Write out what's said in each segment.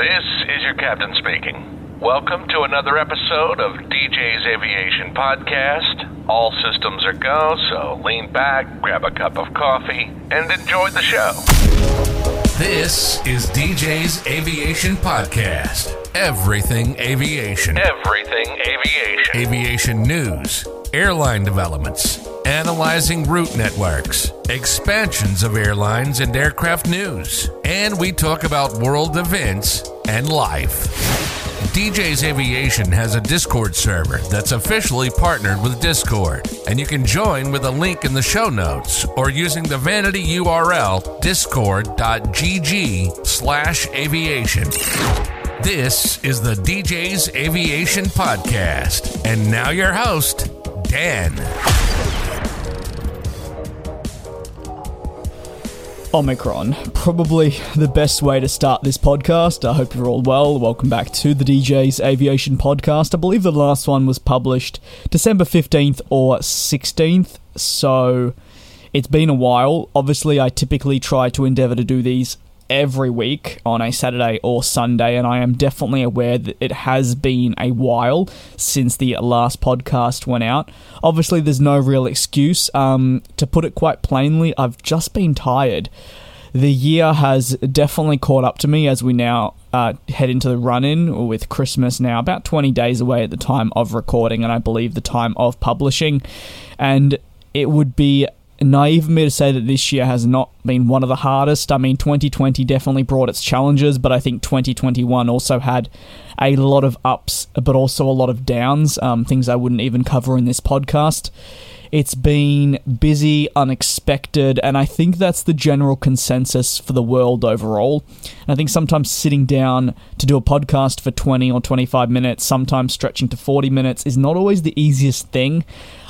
This is your captain speaking. Welcome to another episode of DJ's Aviation Podcast. All systems are go, so lean back, grab a cup of coffee, and enjoy the show. This is DJ's Aviation Podcast. Everything aviation. Everything aviation. Aviation news, airline developments, analyzing route networks, expansions of airlines and aircraft news, and we talk about world events and life. DJ's Aviation has a Discord server that's officially partnered with Discord, and you can join with a link in the show notes or using the vanity URL discord.gg slash aviation. This is the DJ's Aviation Podcast. And now your host, Dan. Omicron. Probably the best way to start this podcast. I hope you're all well. Welcome back to the DJ's Aviation Podcast. I believe the last one was published December 15th or 16th, so it's been a while. Obviously, I typically try to endeavor to do these every week on a Saturday or Sunday, and I am definitely aware that it has been a while since the last podcast went out. Obviously, there's no real excuse. Um, to put it quite plainly, I've just been tired. The year has definitely caught up to me as we now uh, head into the run in with Christmas now about 20 days away at the time of recording, and I believe the time of publishing. And it would be naive of me to say that this year has not been one of the hardest. I mean, 2020 definitely brought its challenges, but I think 2021 also had a lot of ups, but also a lot of downs, um, things I wouldn't even cover in this podcast. It's been busy, unexpected, and I think that's the general consensus for the world overall. And I think sometimes sitting down to do a podcast for 20 or 25 minutes, sometimes stretching to 40 minutes, is not always the easiest thing.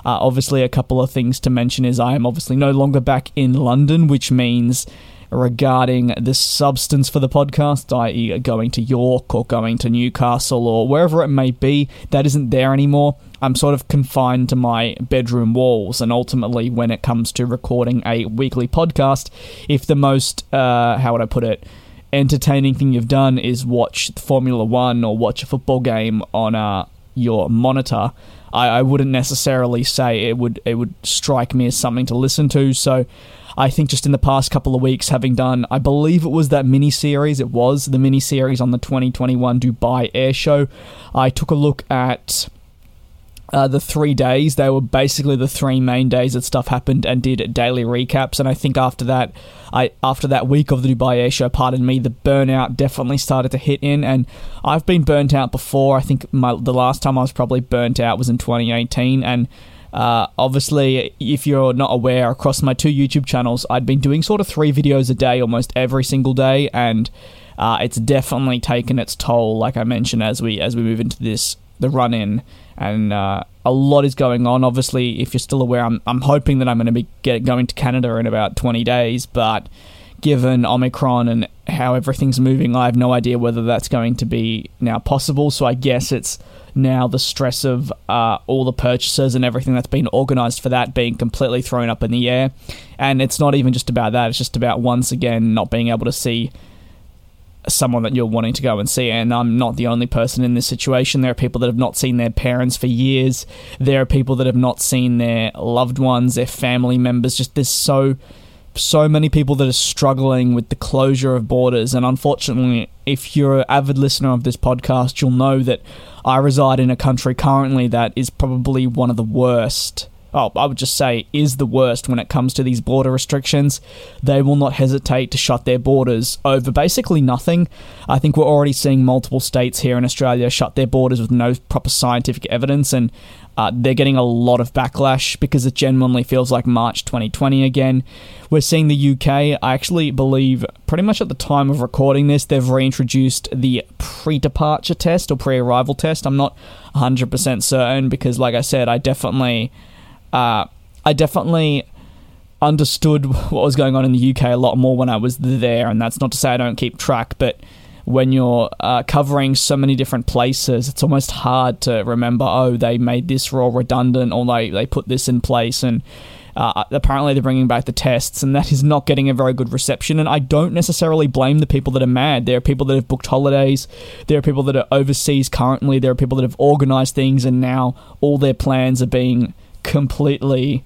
Uh, obviously, a couple of things to mention is I am obviously no longer back in London, which means regarding the substance for the podcast, i.e., going to York or going to Newcastle or wherever it may be, that isn't there anymore. I'm sort of confined to my bedroom walls, and ultimately, when it comes to recording a weekly podcast, if the most, uh, how would I put it, entertaining thing you've done is watch Formula One or watch a football game on uh, your monitor, I, I wouldn't necessarily say it would it would strike me as something to listen to. So I think just in the past couple of weeks, having done, I believe it was that mini series, it was the mini series on the 2021 Dubai Air Show. I took a look at uh, the three days. They were basically the three main days that stuff happened and did daily recaps. And I think after that, I after that week of the Dubai Air Show, pardon me, the burnout definitely started to hit in. And I've been burnt out before. I think my the last time I was probably burnt out was in 2018. And uh, obviously, if you're not aware, across my two YouTube channels, I'd been doing sort of three videos a day almost every single day, and uh, it's definitely taken its toll. Like I mentioned, as we as we move into this the run in and uh, a lot is going on. Obviously, if you're still aware, I'm, I'm hoping that I'm going to be get, going to Canada in about 20 days, but given Omicron and how everything's moving, I have no idea whether that's going to be now possible. So I guess it's now the stress of uh, all the purchases and everything that's been organized for that being completely thrown up in the air. And it's not even just about that, it's just about once again not being able to see someone that you're wanting to go and see. And I'm not the only person in this situation. There are people that have not seen their parents for years. There are people that have not seen their loved ones, their family members. Just there's so so many people that are struggling with the closure of borders. And unfortunately, if you're an avid listener of this podcast, you'll know that I reside in a country currently that is probably one of the worst oh, I would just say, is the worst when it comes to these border restrictions. They will not hesitate to shut their borders over basically nothing. I think we're already seeing multiple states here in Australia shut their borders with no proper scientific evidence, and uh, they're getting a lot of backlash because it genuinely feels like March 2020 again. We're seeing the UK, I actually believe, pretty much at the time of recording this, they've reintroduced the pre departure test or pre arrival test. I'm not 100% certain because, like I said, I definitely uh, I definitely understood what was going on in the UK a lot more when I was there, and that's not to say I don't keep track, but when you're uh, covering so many different places, it's almost hard to remember, oh, they made this rule redundant or they, they put this in place. And Uh, apparently, they're bringing back the tests, and that is not getting a very good reception. And I don't necessarily blame the people that are mad. There are people that have booked holidays, there are people that are overseas currently, there are people that have organized things, and now all their plans are being completely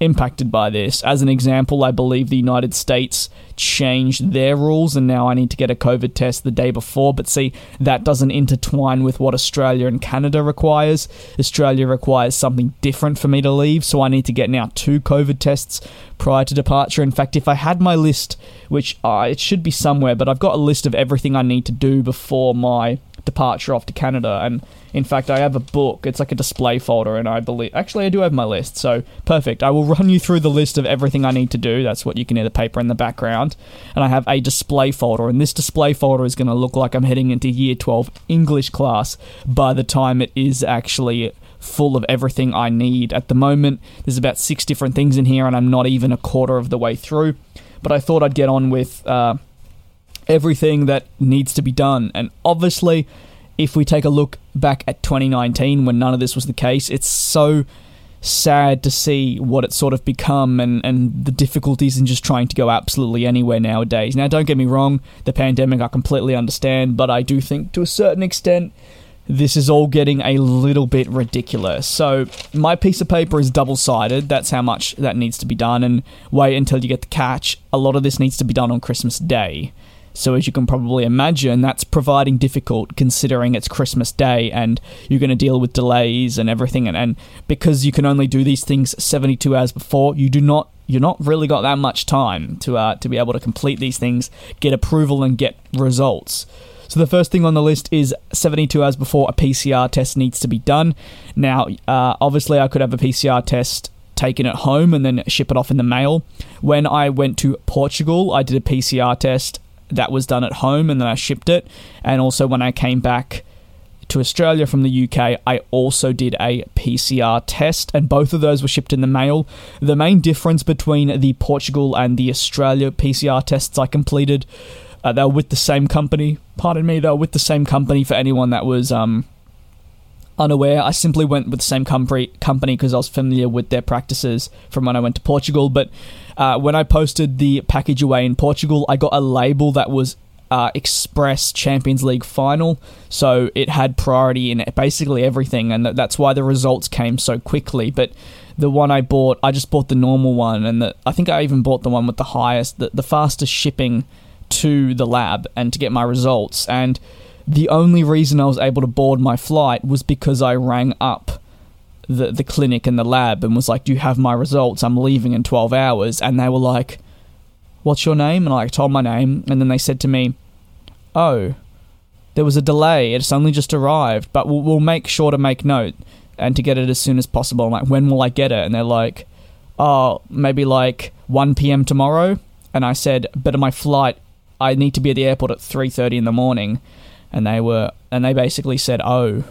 impacted by this. As an example, I believe the United States changed their rules and now I need to get a COVID test the day before. But see, that doesn't intertwine with what Australia and Canada requires. Australia requires something different for me to leave, so I need to get now two COVID tests prior to departure. In fact, if I had my list, which uh, it should be somewhere, but I've got a list of everything I need to do before my departure off to Canada. And in fact, I have a book. It's like a display folder, and I believe actually I do have my list. So perfect. I will run you through the list of everything I need to do. That's what you can hear the paper in the background. And I have a display folder, and this display folder is going to look like I'm heading into Year 12 English class by the time it is actually full of everything I need. At the moment, there's about six different things in here, and I'm not even a quarter of the way through. But I thought I'd get on with. Uh, everything that needs to be done. And obviously, if we take a look back at 2019 when none of this was the case, it's so sad to see what it's sort of become and, and the difficulties in just trying to go absolutely anywhere nowadays. Now, don't get me wrong, the pandemic I completely understand, but I do think to a certain extent this is all getting a little bit ridiculous. So, my piece of paper is double sided. That's how much that needs to be done. And wait until you get the catch. A lot of this needs to be done on Christmas Day. So, as you can probably imagine, that's providing difficult considering it's Christmas Day and you're going to deal with delays and everything. And, and because you can only do these things 72 hours before, you do not you're not really got that much time to uh, to be able to complete these things, get approval, and get results. So the first thing on the list is 72 hours before a PCR test needs to be done. Now, uh, obviously, I could have a PCR test taken at home and then ship it off in the mail. When I went to Portugal, I did a PCR test that was done at home and then I shipped it. And also when I came back to Australia from the UK, I also did a PCR test, and both of those were shipped in the mail. The main difference between the Portugal and the Australia PCR tests I completed, uh, they were with the same company. Pardon me, they were with the same company for anyone that was um, unaware. I simply went with the same company because I was familiar with their practices from when I went to Portugal. But uh, when I posted the package away in Portugal, I got a label that was uh, Express Champions League final, so it had priority in basically everything, and that's why the results came so quickly. But the one I bought, I just bought the normal one, and the, I think I even bought the one with the highest, the, the fastest shipping to the lab and to get my results. And the only reason I was able to board my flight was because I rang up the the clinic and the lab and was like, "Do you have my results? I'm leaving in 12 hours." And they were like, "What's your name?" And I told my name, and then they said to me, "Oh, there was a delay. It's only just arrived, but we'll, we'll make sure to make note and to get it as soon as possible." I'm like, "When will I get it?" And they're like, "Oh, maybe like 1 p.m. tomorrow." And I said, "But my flight, I need to be at the airport at 3:30 in the morning." And they were and they basically said, "Oh."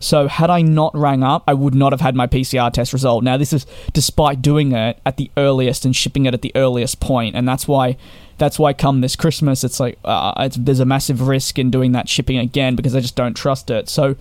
So had I not rang up, I would not have had my PCR test result. Now this is despite doing it at the earliest and shipping it at the earliest point, and that's why that's why come this Christmas, it's like uh, it's, there's a massive risk in doing that shipping again because I just don't trust it. So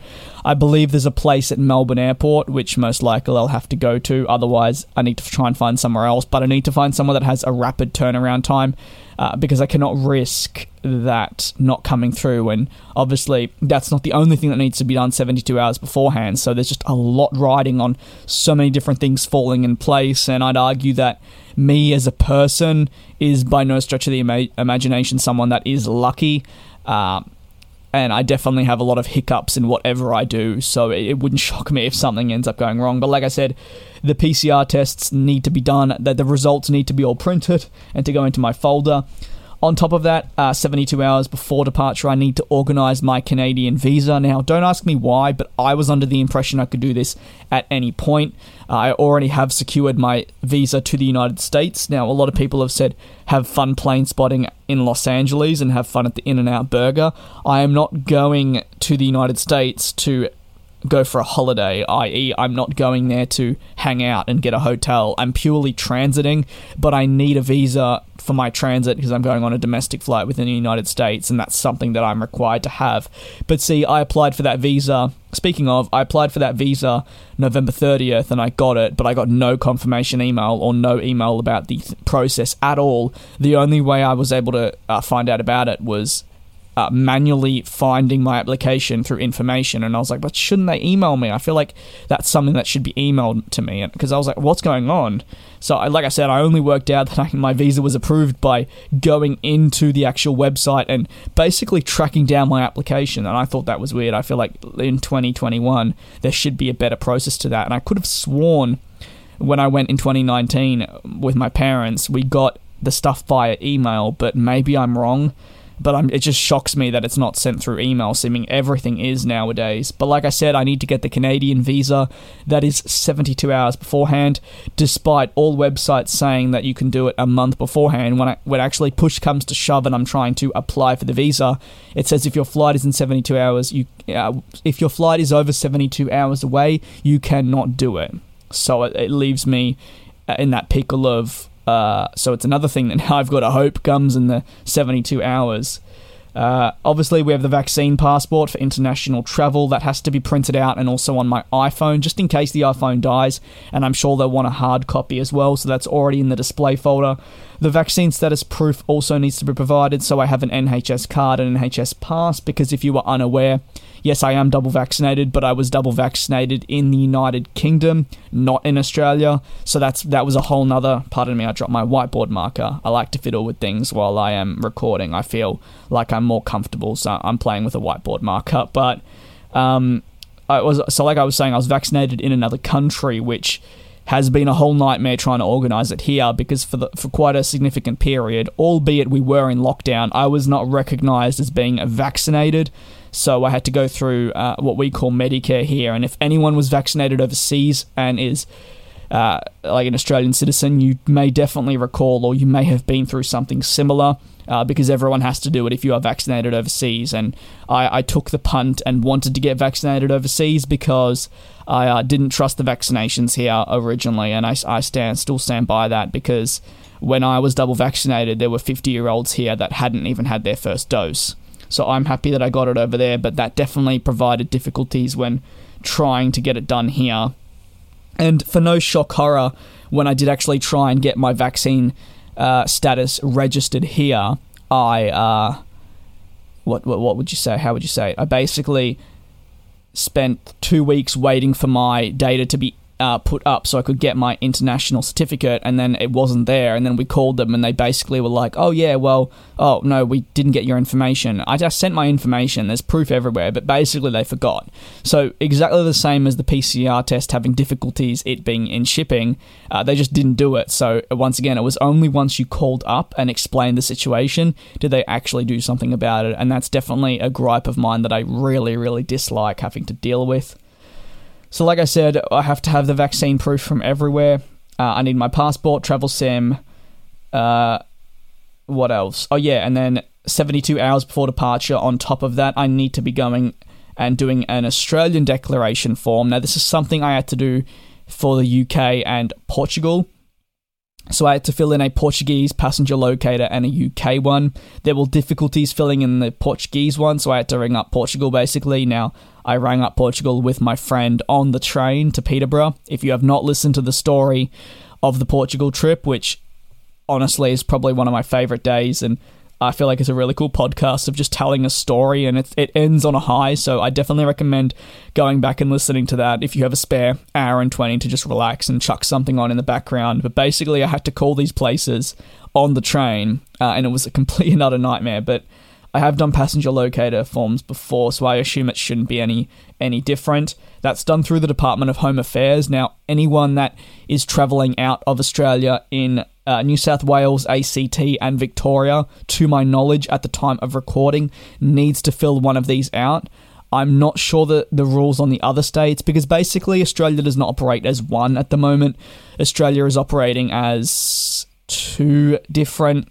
I believe there's a place at Melbourne Airport which most likely I'll have to go to. Otherwise, I need to try and find somewhere else. But I need to find somewhere that has a rapid turnaround time uh, because I cannot risk that not coming through. And obviously, that's not the only thing that needs to be done 72 hours beforehand. So there's just a lot riding on so many different things falling in place. And I'd argue that me as a person is by no stretch of the ima- imagination someone that is lucky. Uh, and I definitely have a lot of hiccups in whatever I do, so it, wouldn't shock me if something ends up going wrong. But like I said, the PCR tests need to be done, that the results need to be all printed and to go into my folder. On top of that, uh, 72 hours before departure, I need to organise my Canadian visa. Now, don't ask me why, but I was under the impression I could do this at any point. Uh, I already have secured my visa to the United States. Now, a lot of people have said have fun plane spotting in Los Angeles and have fun at the In N Out Burger. I am not going to the United States to go for a holiday, i.e., I'm not going there to hang out and get a hotel. I'm purely transiting, but I need a visa for my transit because I'm going on a domestic flight within the United States, and that's something that I'm required to have. But see, I applied for that visa. Speaking of, I applied for that visa November 30th and I got it, but I got no confirmation email or no email about the th- process at all. The only way I was able to uh, find out about it was uh, manually finding my application through information. And I was like, but shouldn't they email me? I feel like that's something that should be emailed to me. Because I was like, what's going on? So, I, like I said, I only worked out that I, my visa was approved by going into the actual website and basically tracking down my application. And I thought that was weird. I feel like in 2021, there should be a better process to that. And I could have sworn when I went in 2019 with my parents, we got the stuff via email, but maybe I'm wrong but I'm, it just shocks me that it's not sent through email, seeming everything is nowadays. But like I said, I need to get the Canadian visa. That is 72 hours beforehand, despite all websites saying that you can do it a month beforehand. When, I, when actually push comes to shove and I'm trying to apply for the visa, it says if your flight is in 72 hours, you uh, if your flight is over 72 hours away, you cannot do it. So it, it leaves me uh, in that pickle of uh, so it's another thing that now I've got to hope comes in the 72 hours. Uh, obviously, we have the vaccine passport for international travel that has to be printed out and also on my iPhone just in case the iPhone dies. And I'm sure they'll want a hard copy as well, so that's already in the display folder. The vaccine status proof also needs to be provided, so I have an NHS card and an NHS pass because if you were unaware, yes, I am double vaccinated, but I was double vaccinated in the United Kingdom, not in Australia. So that's that was a whole nother. Pardon me, I dropped my whiteboard marker. I like to fiddle with things while I am recording. I feel like I'm more comfortable, so I'm playing with a whiteboard marker. But um, I was so like I was saying, I was vaccinated in another country, which has been a whole nightmare trying to organize it here because for the, for quite a significant period, albeit we were in lockdown, I was not recognized as being vaccinated. So I had to go through uh, what we call Medicare here. And if anyone was vaccinated overseas and is uh, like an Australian citizen, you may definitely recall or you may have been through something similar. Uh, because everyone has to do it if you are vaccinated overseas. And I, I took the punt and wanted to get vaccinated overseas because I uh, didn't trust the vaccinations here originally, and I, I stand still stand by that because when I was double vaccinated, there were 50 year olds here that hadn't even had their first dose. So I'm happy that I got it over there, but that definitely provided difficulties when trying to get it done here. And for no shock horror, when I did actually try and get my vaccine uh, status registered here, I uh, what, what what would you say? How would you say? It? I basically spent two weeks waiting for my data to be uh, put up so I could get my international certificate, and then it wasn't there. And then we called them, and they basically were like, "Oh yeah, well, oh no, we didn't get your information. I just sent my information. There's proof everywhere, but basically they forgot." So exactly the same as the PCR test having difficulties, it being in shipping, uh, they just didn't do it. So once again, it was only once you called up and explained the situation did they actually do something about it, and that's definitely a gripe of mine that I really, really dislike having to deal with. So, like I said, I have to have the vaccine proof from everywhere. Uh, I need my passport, travel sim. Uh, what else? Oh, yeah, and then 72 hours before departure, on top of that, I need to be going and doing an Australian declaration form. Now, this is something I had to do for the UK and Portugal. So I had to fill in a Portuguese passenger locator and a UK one. There were difficulties filling in the Portuguese one, so I had to ring up Portugal basically. Now, I rang up Portugal with my friend on the train to Peterborough. If you have not listened to the story of the Portugal trip, which honestly is probably one of my favorite days, and I feel like it's a really cool podcast of just telling a story and it, it ends on a high. So I definitely recommend going back and listening to that if you have a spare hour and 20 to just relax and chuck something on in the background. But basically, I had to call these places on the train uh, and it was a complete and utter nightmare. But I have done passenger locator forms before, so I assume it shouldn't be any any different. That's done through the Department of Home Affairs. Now, anyone that is travelling out of Australia in uh, New South Wales, ACT, and Victoria, to my knowledge, at the time of recording, needs to fill one of these out. I'm not sure the, the rules on the other states because basically Australia does not operate as one at the moment. Australia is operating as two different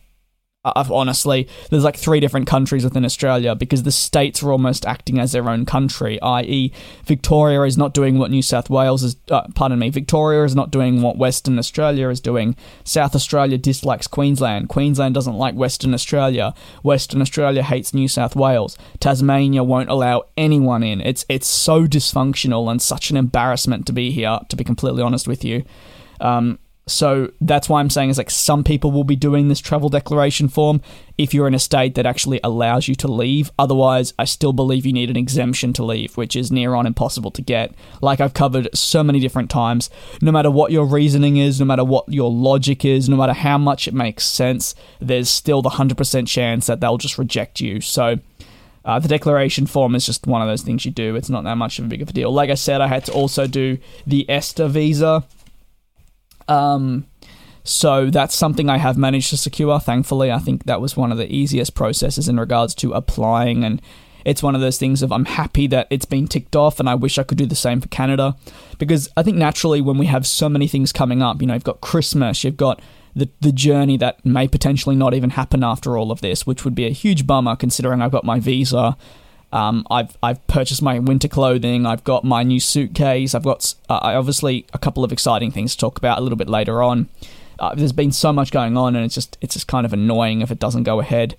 honestly, there's like three different countries within Australia because the states are almost acting as their own country, i.e., Victoria is not doing what New South Wales is, uh, pardon me, Victoria is not doing what Western Australia is doing. South Australia dislikes Queensland. Queensland doesn't like Western Australia. Western Australia hates New South Wales. Tasmania won't allow anyone in. It's, it's so dysfunctional and such an embarrassment to be here, to be completely honest with you. Um, so that's why I'm saying is like some people will be doing this travel declaration form if you're in a state that actually allows you to leave. Otherwise, I still believe you need an exemption to leave, which is near on impossible to get. Like I've covered so many different times, no matter what your reasoning is, no matter what your logic is, no matter how much it makes sense, there's still the 100% chance that they'll just reject you. So uh, the declaration form is just one of those things you do. It's not that much of a big of a deal. Like I said, I had to also do the ESTA visa um, so that's something I have managed to secure, thankfully. I think that was one of the easiest processes in regards to applying, and it's one of those things of I'm happy that it's been ticked off, and I wish I could do the same for Canada. Because I think naturally, when we have so many things coming up, you know, you've got Christmas, you've got the, the journey that may potentially not even happen after all of this, which would be a huge bummer considering I've got my visa um, I've I've purchased my winter clothing. I've got my new suitcase. I've got uh, obviously a couple of exciting things to talk about a little bit later on. Uh, there's been so much going on, and it's just it's just kind of annoying if it doesn't go ahead.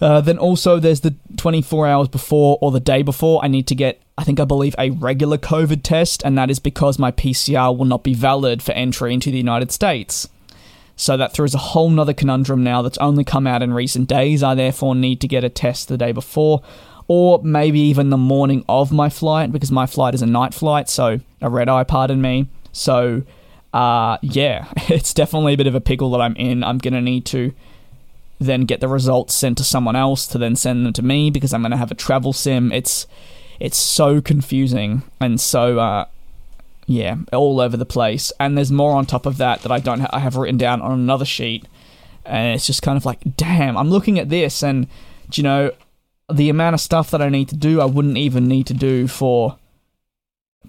Uh, then also there's the 24 hours before or the day before I need to get I think I believe a regular COVID test, and that is because my PCR will not be valid for entry into the United States. So that throws a whole nother conundrum now that's only come out in recent days. I therefore need to get a test the day before or maybe even the morning of my flight because my flight is a night flight, so a red eye, pardon me. So, uh, yeah, it's definitely a bit of a pickle that I'm in. I'm gonna need to then get the results sent to someone else to then send them to me because I'm gonna have a travel sim. It's it's so confusing and so uh, yeah, all over the place. And there's more on top of that that I don't ha- I have written down on another sheet, and it's just kind of like, damn, I'm looking at this and you know the amount of stuff that I need to do, I wouldn't even need to do for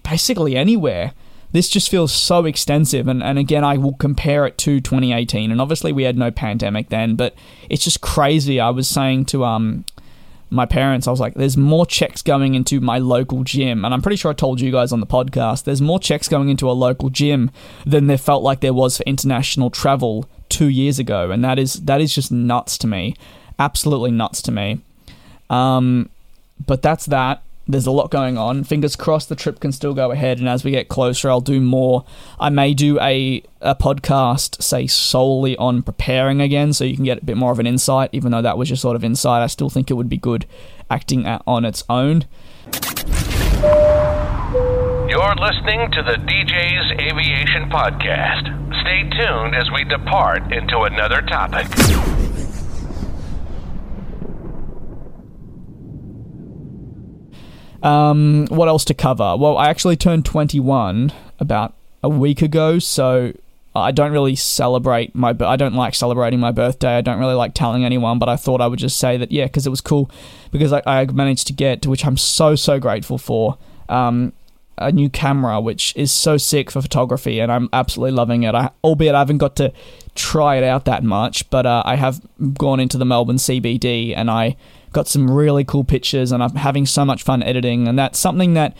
basically anywhere. This just feels so extensive, and, and again, I will compare it to 2018. And obviously, we had no pandemic then, but it's just crazy. I was saying to um my parents, I was like, there's more checks going into my local gym. And I'm pretty sure I told you guys on the podcast, there's more checks going into a local gym than there felt like there was for international travel two years ago. And that is that is just nuts to me. Absolutely nuts to me. Um, but that's that. There's a lot going on. Fingers crossed the trip can still go ahead, and as we get closer, I'll do more. I may do a, a podcast, say, solely on preparing again, so you can get a bit more of an insight, even though that was your sort of insight. I still think it would be good acting at, on its own. You're listening to the DJ's Aviation Podcast. Stay tuned as we depart into another topic. Um, what else to cover? Well, I actually turned 21 about a week ago, so I don't really celebrate my. I don't like celebrating my birthday. I don't really like telling anyone, but I thought I would just say that yeah, because it was cool, because I, I, managed to get, which I'm so so grateful for, um, a new camera, which is so sick for photography, and I'm absolutely loving it. I, albeit I haven't got to try it out that much, but uh, I have gone into the Melbourne CBD and I got some really cool pictures, and I'm having so much fun editing, and that's something that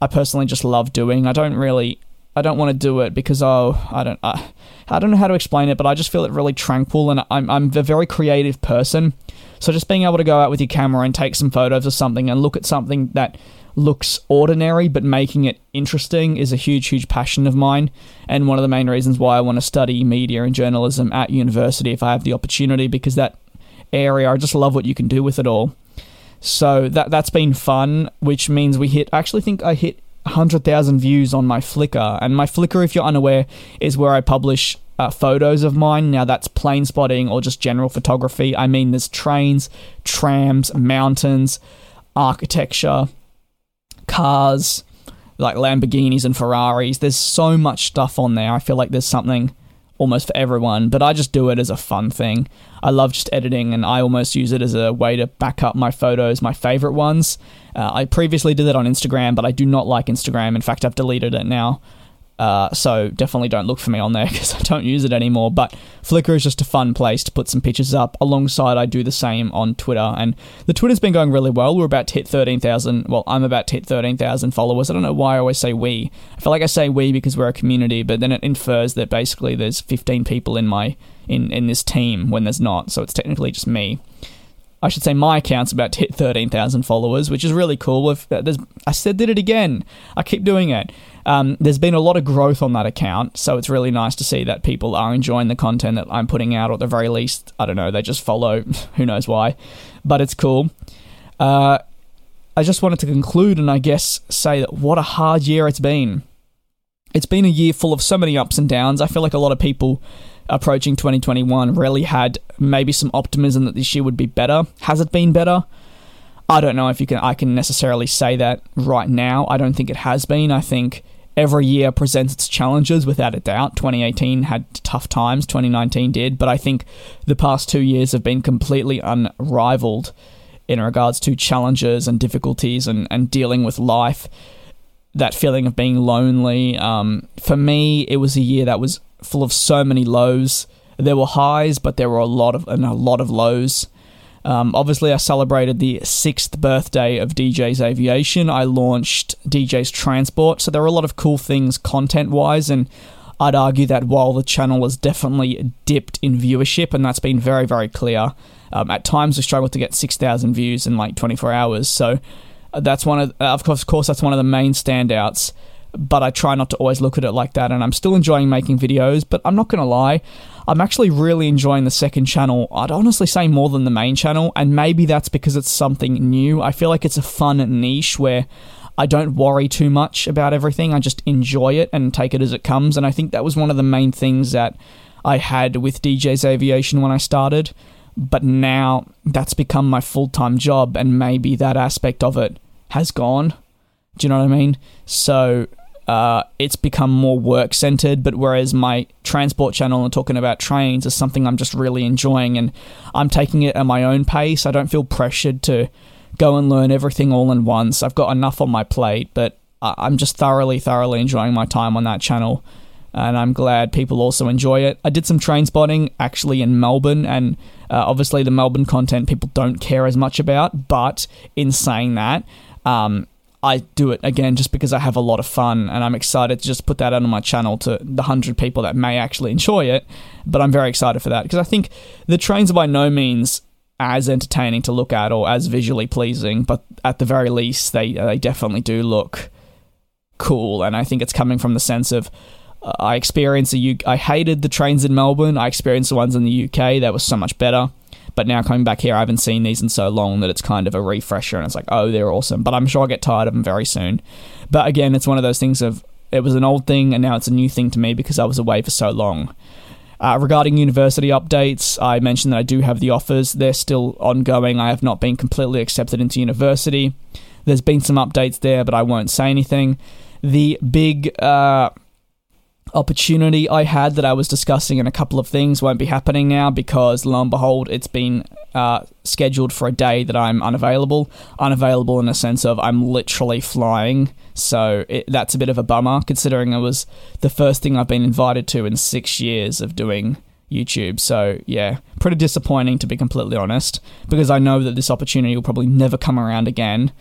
I personally just love doing. I don't really, I don't want to do it because oh, I don't, I, I don't know how to explain it, but I just feel it really tranquil, and I'm I'm a very creative person, so just being able to go out with your camera and take some photos of something and look at something that looks ordinary but making it interesting is a huge, huge passion of mine, and one of the main reasons why I want to study media and journalism at university if I have the opportunity, because that area, I just love what you can do with it all. So that that's been fun, which means we hit. I actually think I hit 100,000 views on my Flickr, and my Flickr, if you're unaware, is where I publish uh, photos of mine. Now, that's plane spotting or just general photography. I mean, there's trains, trams, mountains, architecture, cars like Lamborghinis and Ferraris. There's so much stuff on there. I feel like there's something almost for everyone, but I just do it as a fun thing. I love just editing, and I almost use it as a way to back up my photos, my favorite ones. Uh, I previously did that on Instagram, but I do not like Instagram. In fact, I've deleted it now. Uh, so definitely don't look for me on there because I don't use it anymore. But Flickr is just a fun place to put some pictures up. Alongside, I do the same on Twitter, and the Twitter's been going really well. We're about to hit thirteen thousand. Well, I'm about to hit thirteen thousand followers. I don't know why I always say we. I feel like I say we because we're a community, but then it infers that basically there's fifteen people in my in in this team when there's not. So it's technically just me. I should say my account's about to hit 13,000 followers, which is really cool. If, uh, I said did it again. I keep doing it. Um, there's been a lot of growth on that account, so it's really nice to see that people are enjoying the content that I'm putting out, or at the very least, I don't know, they just follow. Who knows why? But it's cool. Uh, I just wanted to conclude and I guess say that what a hard year it's been. It's been a year full of so many ups and downs. I feel like a lot of people approaching 2021 really had maybe some optimism that this year would be better. Has it been better? I don't know if you can I can necessarily say that right now. I don't think it has been. I think every year presents its challenges without a doubt. 2018 had tough times, 2019 did, but I think the past 2 years have been completely unrivaled in regards to challenges and difficulties and, and dealing with life that feeling of being lonely. Um, for me, it was a year that was full of so many lows. There were highs, but there were a lot of and a lot of lows. Um, obviously, I celebrated the sixth birthday of DJ's Aviation. I launched DJ's Transport, so there were a lot of cool things content wise, and I'd argue that while the channel has definitely dipped in viewership, and that's been very, very clear, um, at times we struggled to get 6,000 views in like 24 hours. So uh, that's one of, of course, of course, that's one of the main standouts but I try not to always look at it like that. And I'm still enjoying making videos, but I'm not going to lie. I'm actually really enjoying the second channel. I'd honestly say more than the main channel, and maybe that's because it's something new. I feel like it's a fun niche where I don't worry too much about everything. I just enjoy it and take it as it comes. And I think that was one of the main things that I had with DJ's Aviation when I started. But now that's become my full time job, and maybe that aspect of it has gone. Do you know what I mean? So uh, it's become more work centered. But whereas my transport channel and talking about trains is something I'm just really enjoying, and I'm taking it at my own pace. I don't feel pressured to go and learn everything all in once. I've got enough on my plate, but I'm just thoroughly, thoroughly enjoying my time on that channel. And I'm glad people also enjoy it. I did some train spotting actually in Melbourne, and uh, obviously the Melbourne content people don't care as much about. But in saying that, um, I do it again just because I have a lot of fun and I'm excited to just put that out on my channel to the 100 people that may actually enjoy it. But I'm very excited for that because I think the trains are by no means as entertaining to look at or as visually pleasing, but at the very least, they, they definitely do look cool. And I think it's coming from the sense of uh, I experienced the U- I hated the trains in Melbourne. I experienced the ones in the UK that was so much better. But now coming back here, I haven't seen these in so long that it's kind of a refresher, and it's like, oh, they're awesome. But I'm sure I'll get tired of them very soon. But again, it's one of those things of it was an old thing, and now it's a new thing to me because I was away for so long. Uh, regarding university updates, I mentioned that I do have the offers. They're still ongoing. I have not been completely accepted into university. There's been some updates there, but I won't say anything. The big uh, opportunity I had that I was discussing in a couple of things won't be happening now because lo and behold, it's been uh, scheduled for a day that I'm unavailable. Unavailable in a sense of I'm literally flying, so it, that's a bit of a bummer considering it was the first thing I've been invited to in six years of doing YouTube. So yeah, pretty disappointing to be completely honest because I know that this opportunity will probably never come around again.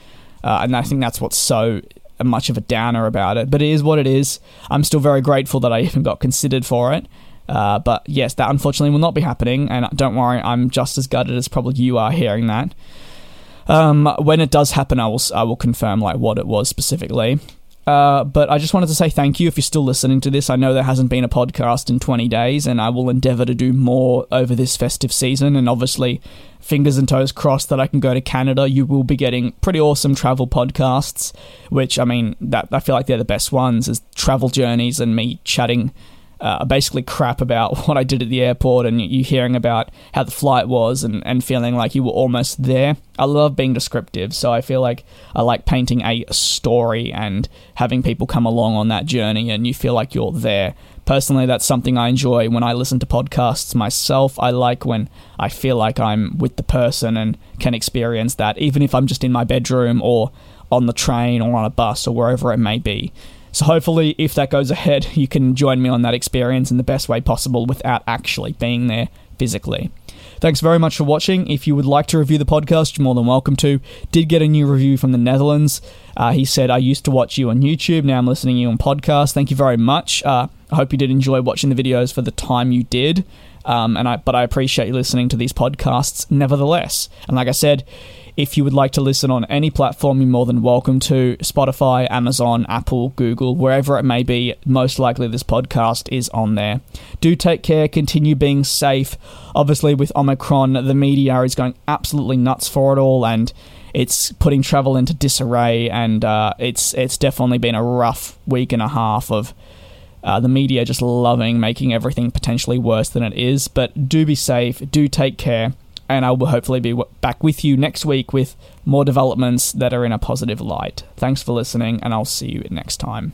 Uh, and I think that's what's so much of a downer about it, but it is what it is. I'm still very grateful that I even got considered for it. Uh, but yes, that unfortunately will not be happening, and don't worry, I'm just as gutted as probably you are hearing that. Um, when it does happen, I will I will confirm like what it was specifically. Uh, but I just wanted to say thank you if you're still listening to this. I know there hasn't been a podcast in 20 days, and I will endeavour to do more over this festive season. And obviously, fingers and toes crossed that I can go to Canada. You will be getting pretty awesome travel podcasts, which I mean, that I feel like they're the best ones. Is travel journeys and me chatting uh, basically crap about what I did at the airport and you hearing about how the flight was and, and feeling like you were almost there. I love being descriptive, so I feel like I like painting a story and having people come along on that journey and you feel like you're there. Personally, that's something I enjoy when I listen to podcasts myself. I like when I feel like I'm with the person and can experience that, even if I'm just in my bedroom or on the train or on a bus or wherever it may be. So hopefully, if that goes ahead, you can join me on that experience in the best way possible without actually being there physically. Thanks very much for watching. If you would like to review the podcast, you're more than welcome to. Did get a new review from the Netherlands. Uh, he said, I used to watch you on YouTube. Now I'm listening to you on podcast. Thank you very much. Uh, I hope you did enjoy watching the videos for the time you did. Um, and I, but I appreciate you listening to these podcasts nevertheless. And like I said, if you would like to listen on any platform, you're more than welcome to Spotify, Amazon, Apple, Google, wherever it may be. Most likely, this podcast is on there. Do take care, continue being safe. Obviously, with Omicron, the media is going absolutely nuts for it all, and it's putting travel into disarray. And uh, it's it's definitely been a rough week and a half of. Uh, the media just loving making everything potentially worse than it is. But do be safe, do take care, and I will hopefully be back with you next week with more developments that are in a positive light. Thanks for listening, and I'll see you next time.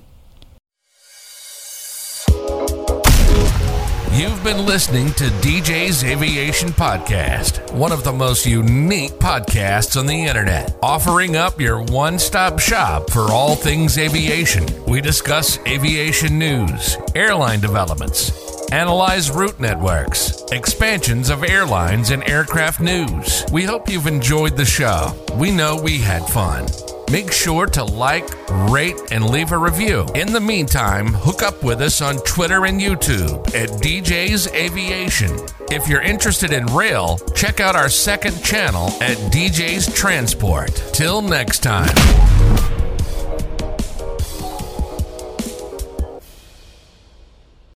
You've been listening to DJ's Aviation Podcast, one of the most unique podcasts on the internet, offering up your one stop shop for all things aviation. We discuss aviation news, airline developments, analyze route networks, expansions of airlines and aircraft news. We hope you've enjoyed the show. We know we had fun. Make sure to like, rate, and leave a review. In the meantime, hook up with us on Twitter and YouTube at DJ's Aviation. If you're interested in rail, check out our second channel at DJ's Transport. Till next time.